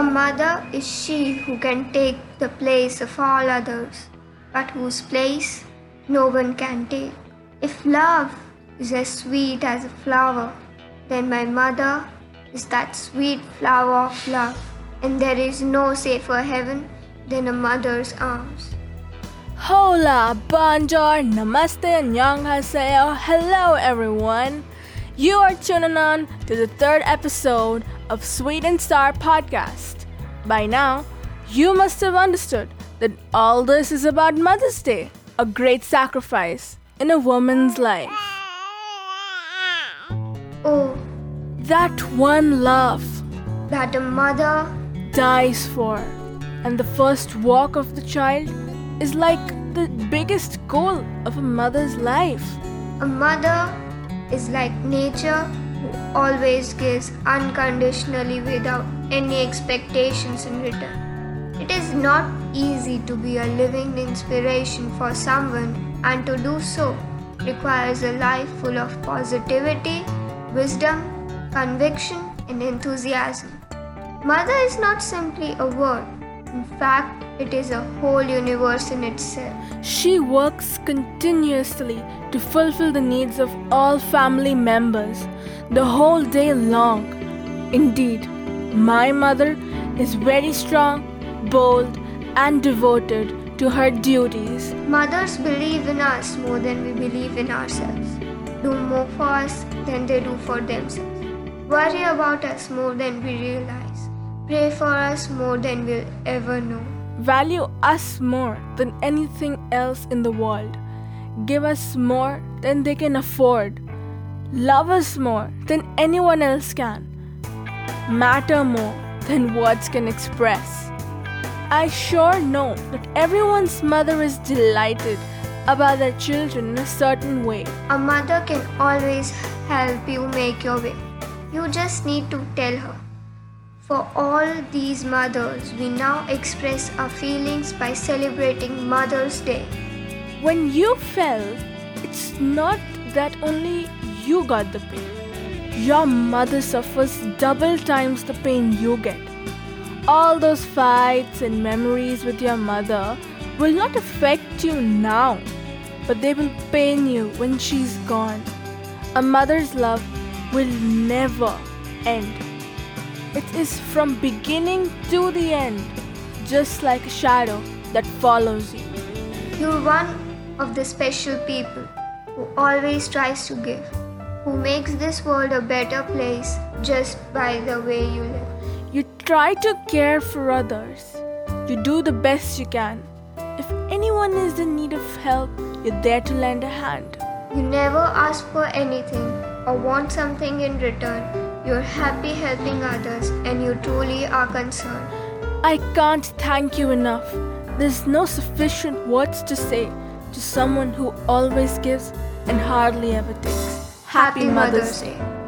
A mother is she who can take the place of all others, but whose place no one can take. If love is as sweet as a flower, then my mother is that sweet flower of love, and there is no safer heaven than a mother's arms. Hola, bonjour, namaste, annyeonghaseyo. Hello, everyone. You are tuning on to the third episode of Sweden Star podcast. By now, you must have understood that all this is about Mother's Day, a great sacrifice in a woman's life. Oh, That one love that a mother dies for, and the first walk of the child is like the biggest goal of a mother's life. A mother is like nature who always gives unconditionally without any expectations in return. It is not easy to be a living inspiration for someone, and to do so requires a life full of positivity, wisdom, conviction, and enthusiasm. Mother is not simply a word, in fact, it is a whole universe in itself. She works continuously to fulfill the needs of all family members the whole day long. Indeed, my mother is very strong, bold, and devoted to her duties. Mothers believe in us more than we believe in ourselves, do more for us than they do for themselves, worry about us more than we realize, pray for us more than we'll ever know. Value us more than anything else in the world. Give us more than they can afford. Love us more than anyone else can. Matter more than words can express. I sure know that everyone's mother is delighted about their children in a certain way. A mother can always help you make your way. You just need to tell her. For all these mothers, we now express our feelings by celebrating Mother's Day. When you fell, it's not that only you got the pain. Your mother suffers double times the pain you get. All those fights and memories with your mother will not affect you now, but they will pain you when she's gone. A mother's love will never end. It is from beginning to the end, just like a shadow that follows you. You're one of the special people who always tries to give, who makes this world a better place just by the way you live. You try to care for others. You do the best you can. If anyone is in need of help, you're there to lend a hand. You never ask for anything or want something in return. You're happy helping others and you truly are concerned. I can't thank you enough. There's no sufficient words to say to someone who always gives and hardly ever takes. Happy Mother's Day.